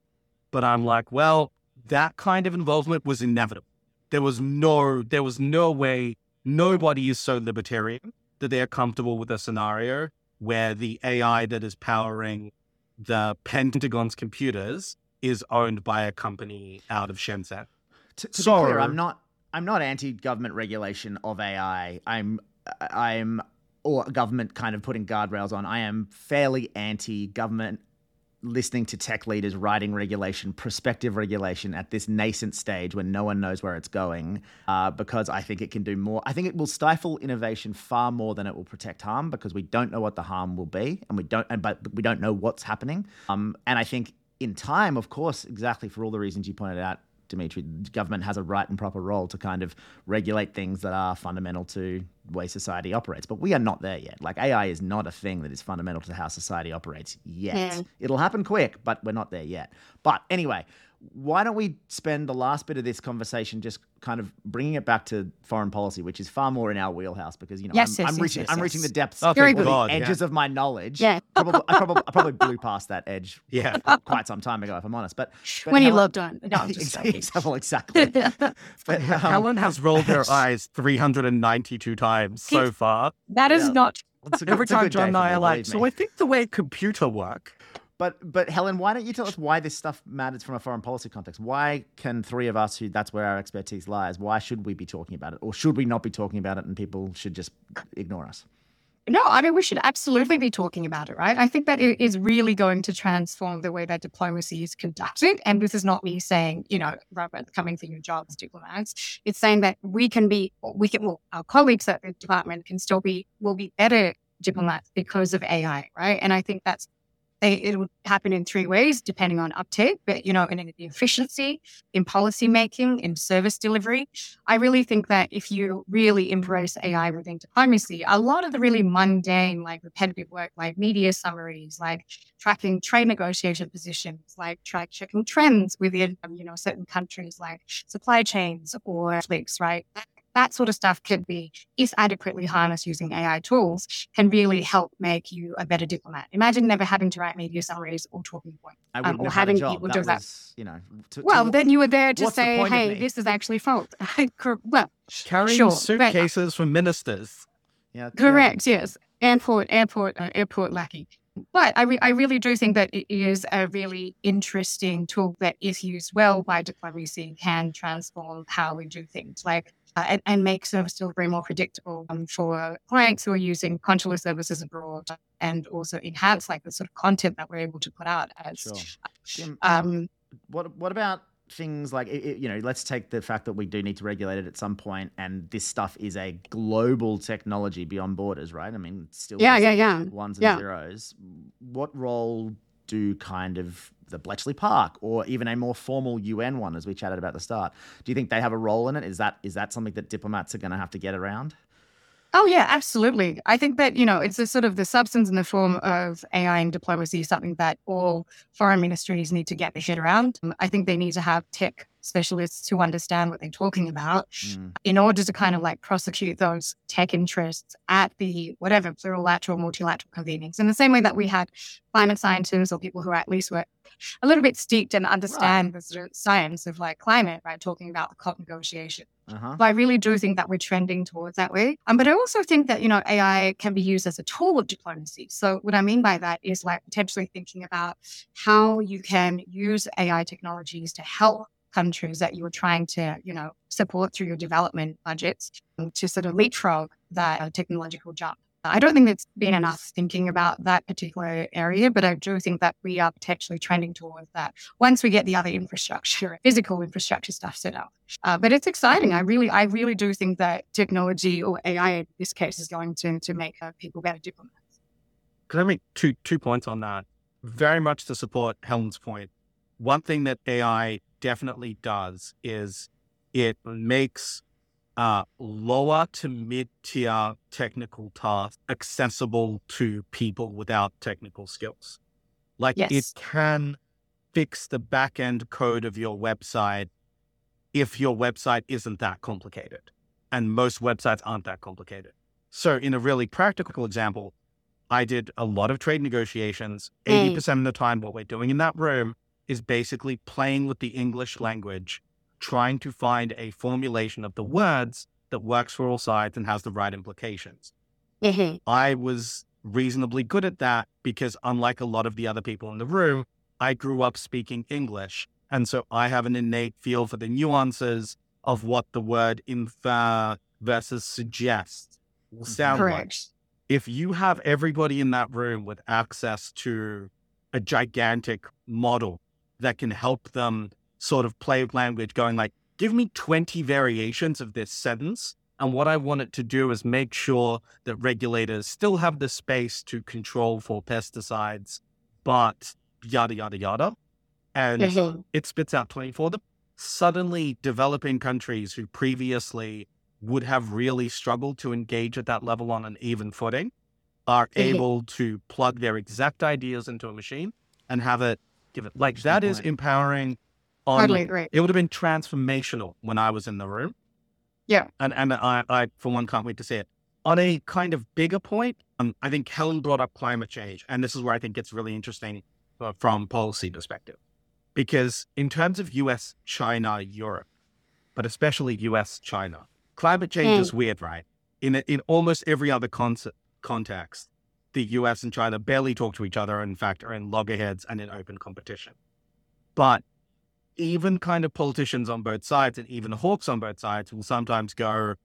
but I'm like, well, that kind of involvement was inevitable. There was no, there was no way. Nobody is so libertarian that they're comfortable with a scenario where the AI that is powering the Pentagon's computers is owned by a company out of Shenzhen. To, to be clear, I'm not. I'm not anti-government regulation of AI. I'm. I'm or government kind of putting guardrails on. I am fairly anti-government listening to tech leaders writing regulation, prospective regulation at this nascent stage when no one knows where it's going, uh, because I think it can do more. I think it will stifle innovation far more than it will protect harm because we don't know what the harm will be, and we don't, and but we don't know what's happening. Um, and I think in time, of course, exactly for all the reasons you pointed out, Dmitry, government has a right and proper role to kind of regulate things that are fundamental to the way society operates. But we are not there yet. Like AI is not a thing that is fundamental to how society operates yet. Yeah. It'll happen quick, but we're not there yet. But anyway, why don't we spend the last bit of this conversation just kind of bringing it back to foreign policy, which is far more in our wheelhouse because you know Yes, I'm, yes, I'm yes, reaching yes, I'm yes. reaching the depths, Oh, Very good. the God, edges yeah. of my knowledge. Yeah. probably, I probably I probably blew past that edge Yeah. quite some time ago, if I'm honest. But, but when you Helen- logged on. No, I'm just exactly, exactly. But, um, Helen has rolled her eyes 392 times so far. that is Yeah. not good- Every time John and I are like, so. I think the way computer work. But but Helen, why don't you tell us why this stuff matters from a foreign policy context? Why can three of us who that's where our expertise lies, why should we be talking about it? Or should we not be talking about it and people should just ignore us? No, I mean, we should absolutely be talking about it, right? I think that it is really going to transform the way that diplomacy is conducted. And this is not me saying, you know, Robert, coming for your job as diplomats. It's saying that we can be, we can, well, our colleagues at the department can still be, will be better diplomats because of AI, right? And I think that's, it will happen in three ways depending on uptake, but, you know, in the efficiency, in policy making, in service delivery. I really think that if you really embrace AI within diplomacy, a lot of the really mundane, like repetitive work, like media summaries, like tracking trade negotiation positions, like track checking trends within, um, you know, certain countries, like supply chains or conflicts, right? That, that sort of stuff could be, if adequately harnessed using AI tools, can really help make you a better diplomat. Imagine never having to write media summaries or talking points. Um, or have had a having job. people that do that. you know, to, to- Well, then you were there to what's the say, hey, this is actually false." Well, Carrying Sure, but- suitcases for ministers. yeah, yeah. Correct. Yes. Airport, airport, uh, airport lackey. But I, re- I really do think that it is a really interesting tool that, if used well by diplomacy, can transform how we do things, like uh, and, and make service delivery more predictable um, for clients who are using consular services abroad, and also enhance like the sort of content that we're able to put out as. Sure. Um, what what about things like you know let's take the fact that we do need to regulate it at some point and this stuff is a global technology beyond borders right i mean still yeah, yeah, yeah. ones and Yeah. zeros what role do kind of the Bletchley Park or even a more formal UN one as we chatted about at the start do you think they have a role in it is that is that something that diplomats are going to have to get around Oh yeah, absolutely. I think that you know it's a sort of the substance and the form of AI and diplomacy is something that all foreign ministries need to get their head around. I think they need to have tech specialists who understand what they're talking about Mm. in order to kind of like prosecute those tech interests at the whatever plurilateral, multilateral convenings. In the same way that we had climate scientists or people who at least were a little bit steeped and understand the sort of science of like climate, right? Talking about the COP negotiation. Uh-huh. But I really do think that we're trending towards that way. Um, but I also think that, you know, AI can be used as a tool of diplomacy. So what I mean by that is like potentially thinking about how you can use AI technologies to help countries that you are trying to, you know, support through your development budgets to sort of leapfrog that uh, technological jump. I don't think there's been enough thinking about that particular area, but I do think that we are potentially trending towards that once we get the other infrastructure, physical infrastructure stuff set up. Uh, but it's exciting. I really, I really do think that technology or AI in this case is going to to make uh, people better diplomats. Can I make two two points on that? Very much to support Helen's point. One thing that AI definitely does is it makes uh, lower to mid tier technical tasks accessible to people without technical skills. Like it can fix the back end code of your website if your website isn't that complicated. And most websites aren't that complicated. So, in a really practical example, I did a lot of trade negotiations. 80% of the time, what we're doing in that room is basically playing with the English language, trying to find a formulation of the words that works for all sides and has the right implications. Mm-hmm. I was reasonably good at that because, unlike a lot of the other people in the room, I grew up speaking English. And so I have an innate feel for the nuances of what the word infer versus suggest will mm-hmm. sound like if you have everybody in that room with access to a gigantic model that can help them sort of play with language, going like, give me 20 variations of this sentence. And what I want it to do is make sure that regulators still have the space to control for pesticides, but yada, yada, yada. And Mhm. it spits out 24 of them. Suddenly, developing countries who previously would have really struggled to engage at that level on an even footing are Mhm. able to plug their exact ideas into a machine and have it give it like that is point. empowering on Totally agree. it would have been transformational when I was in the room. Yeah. And and I, I for one can't wait to see it. On a kind of bigger point, um, I think Helen brought up climate change, and this is where I think it's really interesting uh, from policy perspective, because in terms of U.S., China, Europe, but especially U.S., China, climate change Mm. is weird, right? In in almost every other con- context, the U.S. and China barely talk to each other. In fact, are in loggerheads and in open competition. But even kind of politicians on both sides and even hawks on both sides will sometimes go,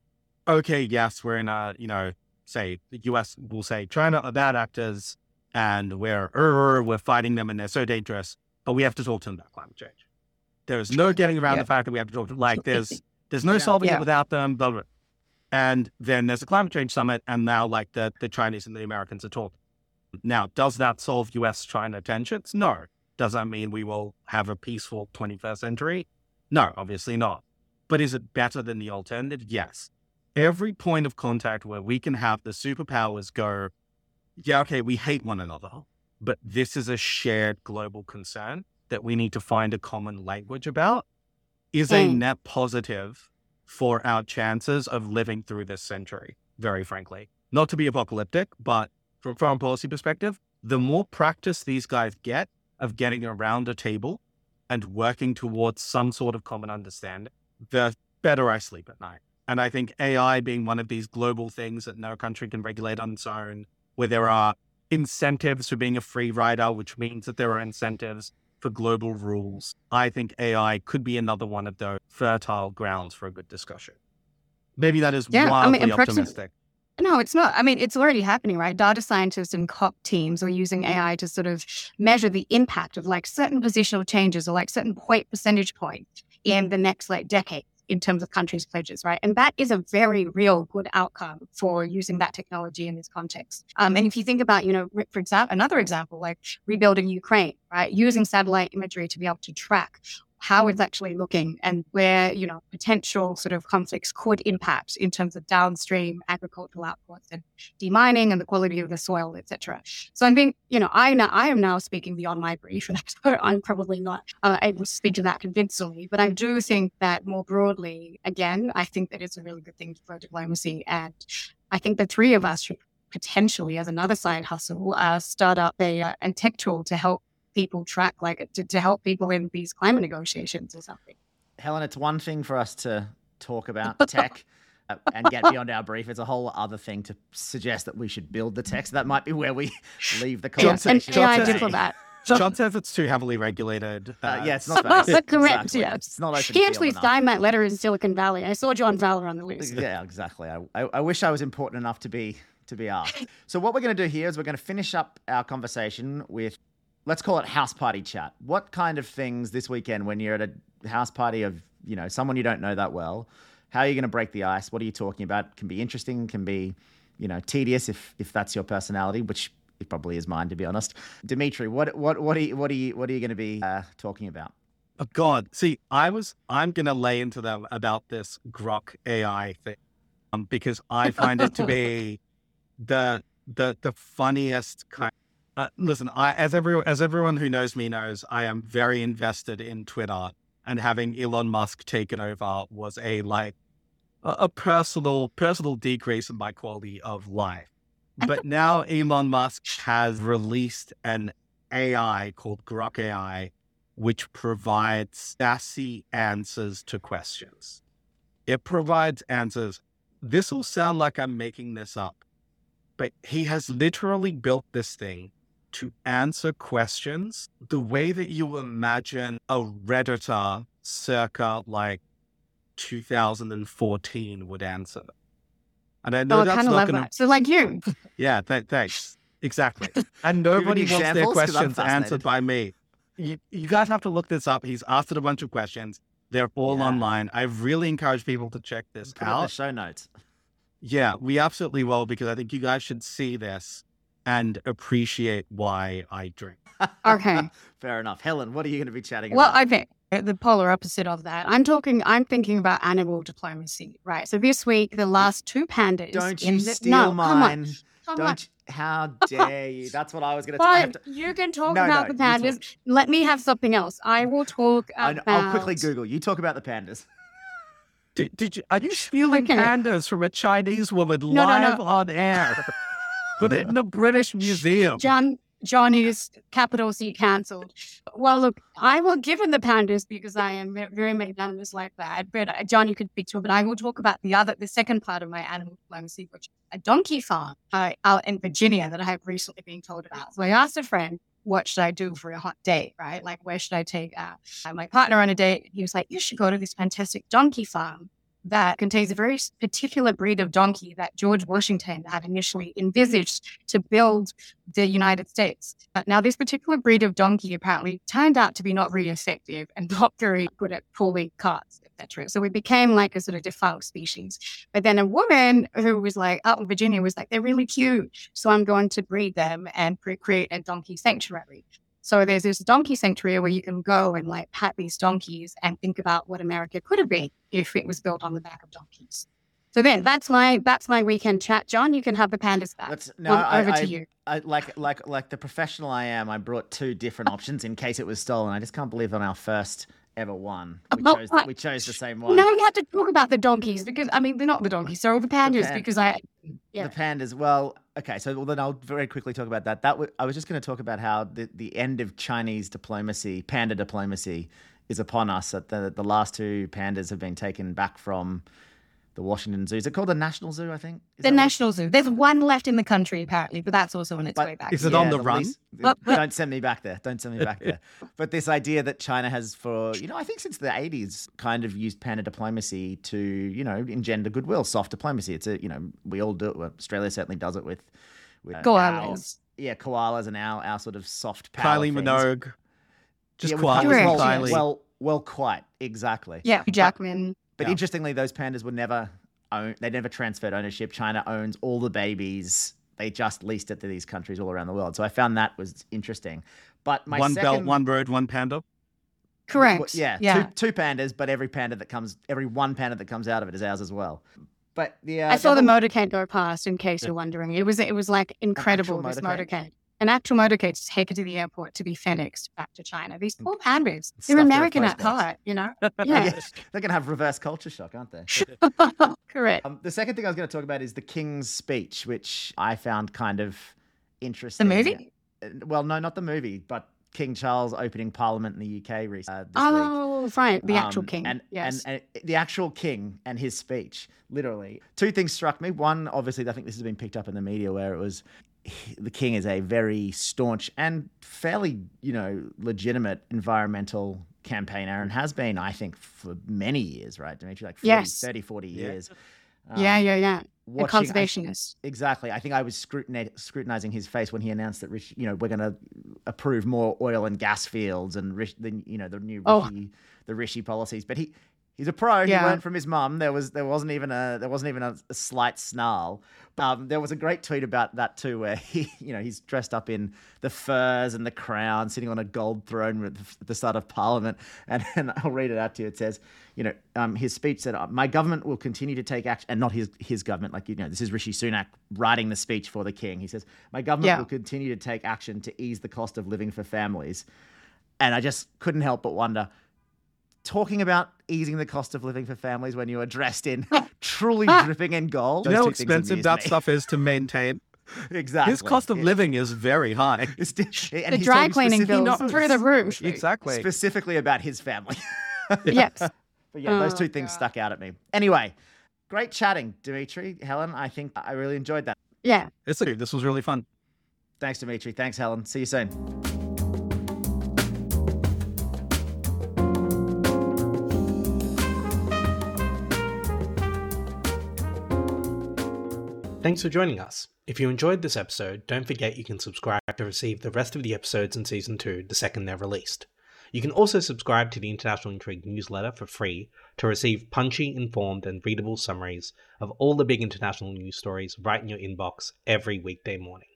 okay, yes, we're in a, you know, say the US will say China are bad actors and we're, er, we're fighting them and they're so dangerous, but we have to talk to them about climate change. There's no getting around Yeah. the fact that we have to talk to like there's there's no Yeah. solving Yeah. it without them, blah, blah. And then there's a climate change summit and now like the, the Chinese and the Americans are talking. Now, does that solve US China tensions? No. Does that mean we will have a peaceful 21st century? No, obviously not. But is it better than the alternative? Yes. Every point of contact where we can have the superpowers go, yeah, okay, we hate one another, but this is a shared global concern that we need to find a common language about is a Mm. net positive for our chances of living through this century, very frankly. Not to be apocalyptic, but from a foreign policy perspective, the more practice these guys get of getting around a table and working towards some sort of common understanding, the better I sleep at night. And I think AI being one of these global things that no country can regulate on its own, where there are incentives for being a free rider, which means that there are incentives for global rules. I think AI could be another one of those fertile grounds for a good discussion. Maybe that is Yeah, I mean, wildly optimistic. No, it's not. I mean, it's already happening, right? Data scientists and COP teams are using mm. AI to sort of measure the impact of like certain positional changes or like certain point percentage points in mm. the next like decade in terms of countries' pledges, right? And that is a very real good outcome for using that technology in this context. Um, and if you think about, you know, for example, another example, like rebuilding Ukraine, right? Using satellite imagery to be able to track how it's actually looking and where, you know, potential sort of conflicts could impact in terms of downstream agricultural outputs and demining and the quality of the soil, etc. So I think, you know, I now, I am now speaking beyond my brief, and so I'm probably not uh, able to speak to that convincingly, but I do think that more broadly, again, I think that it's a really good thing for diplomacy. And I think the three of us should potentially, as another side hustle, uh, start up a, uh, a tech tool to help people track, like to, to help people in these climate negotiations or something. Helen, it's one thing for us to talk about tech. Uh, and get beyond our brief. It's a whole other thing to suggest that we should build the tech. So that might be where we leave the conversation. Yeah, and AI today. diplomat. John says it's too heavily regulated. Uh, yeah, it's Not not space. correct, Exactly. yes. It's not open He actually signed that letter in Silicon Valley. I saw John Fowler on the list. Yeah, exactly. I, I, I wish I was important enough to be to be asked. So what we're going to do here is we're going to finish up our conversation with let's call it house party chat. What kind of things this weekend when you're at a house party of you know someone you don't know that well? How are you going to break the ice? What are you talking about? Can be interesting, can be you know tedious if if that's your personality, which it probably is mine to be honest. Dmitry, what what what are you, what are you what are you going to be uh, talking about? Oh God! See, I was I'm gonna lay into them about this Grok AI thing, um, because I find it to be the the the funniest kind. Uh, listen, I as every as everyone who knows me knows, I am very invested in Twitter, and having Elon Musk taken over was a like a, a personal personal decrease in my quality of life. But now Elon Musk has released an AI called Grok AI which provides sassy answers to questions. It provides answers. This will sound like I'm making this up, but he has literally built this thing to answer questions the way that you imagine a Redditor circa like 2014 would answer. And I know Oh, I that's kind of not to that. So, like you, yeah, th- thanks. Exactly. And nobody wants their examples? 'Cause I'm questions answered by me. You, you guys have to look this up. He's asked it a bunch of questions. They're all Yeah. online. I really encourage people to check this Put it in the out. show notes. Yeah, we absolutely will because I think you guys should see this and appreciate why I drink. okay. Fair enough. Helen, what are you going to be chatting Well, about? Well, I think the polar opposite of that. I'm talking. I'm thinking about animal diplomacy, right? So this week, the last two pandas. Don't in you the- steal no, Come on, mine. come on. Don't. How dare you? That's what I was going to. I have Fine, to. you can talk No, about no, the you pandas. Let me have something else. I will talk I, about. I'll quickly Google. You talk about the pandas. Did, did you, are you stealing Okay. pandas from a Chinese woman no, no. live on air? Put it in the British Museum. John John is capital C cancelled. Well, look, I will give him the pandas because I am ve- very magnanimous like that. But uh, John, you could speak to it. But I will talk about the other, the second part of my animal diplomacy, which a donkey farm uh, out in Virginia that I have recently been told about. So I asked a friend, what should I do for a hot date, right? Like, where should I take uh, my partner on a date? He was like, you should go to this fantastic donkey farm that contains a very particular breed of donkey that George Washington had initially envisaged to build the United States. Uh, Now, this particular breed of donkey apparently turned out to be not very effective and not very good at pulling carts, etc. So we became like a sort of defunct species. But then a woman who was like out in Virginia was like, they're really cute. So I'm going to breed them and create a donkey sanctuary. So there's this donkey sanctuary where you can go and like pat these donkeys and think about what America could have been if it was built on the back of donkeys. So then that's my that's my weekend chat. John, you can have the pandas back. Let's no. On- I, over I, to you. I, like like like the professional I am. I brought two different options in case it was stolen. I just can't believe on our first ever oh, we Oh, chose what? we chose the same one. Now you have to talk about the donkeys because I mean they're not the donkeys, they're all the pandas pan- because I yeah. The pandas. Well, okay. So well, then I'll very quickly talk about that. That w- I was just going to talk about how the, the end of Chinese diplomacy, panda diplomacy, is upon us. That the the last two pandas have been taken back from the Washington Zoo. Is it called the National Zoo? I think. Is the that what- National Zoo. There's one left in the country apparently, but that's also on its But way back. Is it on the the run? least- But- but- don't send me back there. Don't send me back there. But this idea that China has, for you know, I think since the '80s, kind of used panda diplomacy to, you know, engender goodwill, soft diplomacy. It's a, you know, we all do it. Australia certainly does it with, with uh, our- Koalas. yeah, koalas and our our sort of soft power. Kylie things. Minogue. Just Yeah, with quiet. Well, Kylie. well, well, quite exactly. Yeah, Jackman. But Yeah. interestingly, those pandas were never owned. They never transferred ownership. China owns all the babies. They just leased it to these countries all around the world. So I found that was interesting. But my one second, belt, one road, one panda. Correct. Yeah, Yeah. Two, two pandas, but every panda that comes, every one panda that comes out of it is ours as well. But the uh, I saw the whole- motorcade go past. In case you're wondering, it was it was like incredible. This motorcade? motorcade, an actual motorcade, to take taken to the airport to be FedExed back to China. These poor pandas, they're American at heart, you know. Yeah, They're going to have reverse culture shock, aren't they? correct. Um, the second thing I was going to talk about is the King's speech, which I found kind of interesting. The movie. Uh, Well, no, not the movie, but King Charles opening Parliament in the UK recently. Uh, this week. Oh, right, the actual Um, king. and, yes. and, and the actual king and his speech literally two things struck me one obviously i think this has been picked up in the media where it was the king is a very staunch and fairly you know legitimate environmental campaigner and has been i think for many years right Dmitry like 40, Yes. 30 40 years yeah, Um, yeah, yeah. A watching- I- conservationist. Exactly. I think I was scrutinizing his face when he announced that, you know, we're going to approve more oil and gas fields and Rish- the, you know, the new Oh. Rishi, the Rishi policies. But he, he's a pro. He Yeah. learned from his mum. There was, there wasn't even a, there wasn't even a, a slight snarl. Um, there was a great tweet about that too, where he, you know, he's dressed up in the furs and the crown, sitting on a gold throne at the- at the start of Parliament. And, and I'll read it out to you. It says, you know, um, his speech said, "My government will continue to take action," and not his his government. Like you know, this is Rishi Sunak writing the speech for the king. He says, "My government Yeah. will continue to take action to ease the cost of living for families," and I just couldn't help but wonder. Talking about easing the cost of living for families when you are dressed in truly dripping in gold. Do you know how those two things expensive that me. stuff is to maintain? exactly. His cost of Yeah. living is very high. It's di- and The he's dry cleaning specific- bills knows. through the roof. Exactly. specifically about his family. Yes. But yeah, those two oh, things God. stuck out at me. Anyway, great chatting, Dmitry. Helen, I think I really enjoyed that. Yeah. It's like, this was really fun. Thanks, Dmitry. Thanks, Helen. See you soon. Thanks for joining us. If you enjoyed this episode, don't forget you can subscribe to receive the rest of the episodes in Season 2 the second they're released. You can also subscribe to the International Intrigue newsletter for free to receive punchy, informed, and readable summaries of all the big international news stories right in your inbox every weekday morning.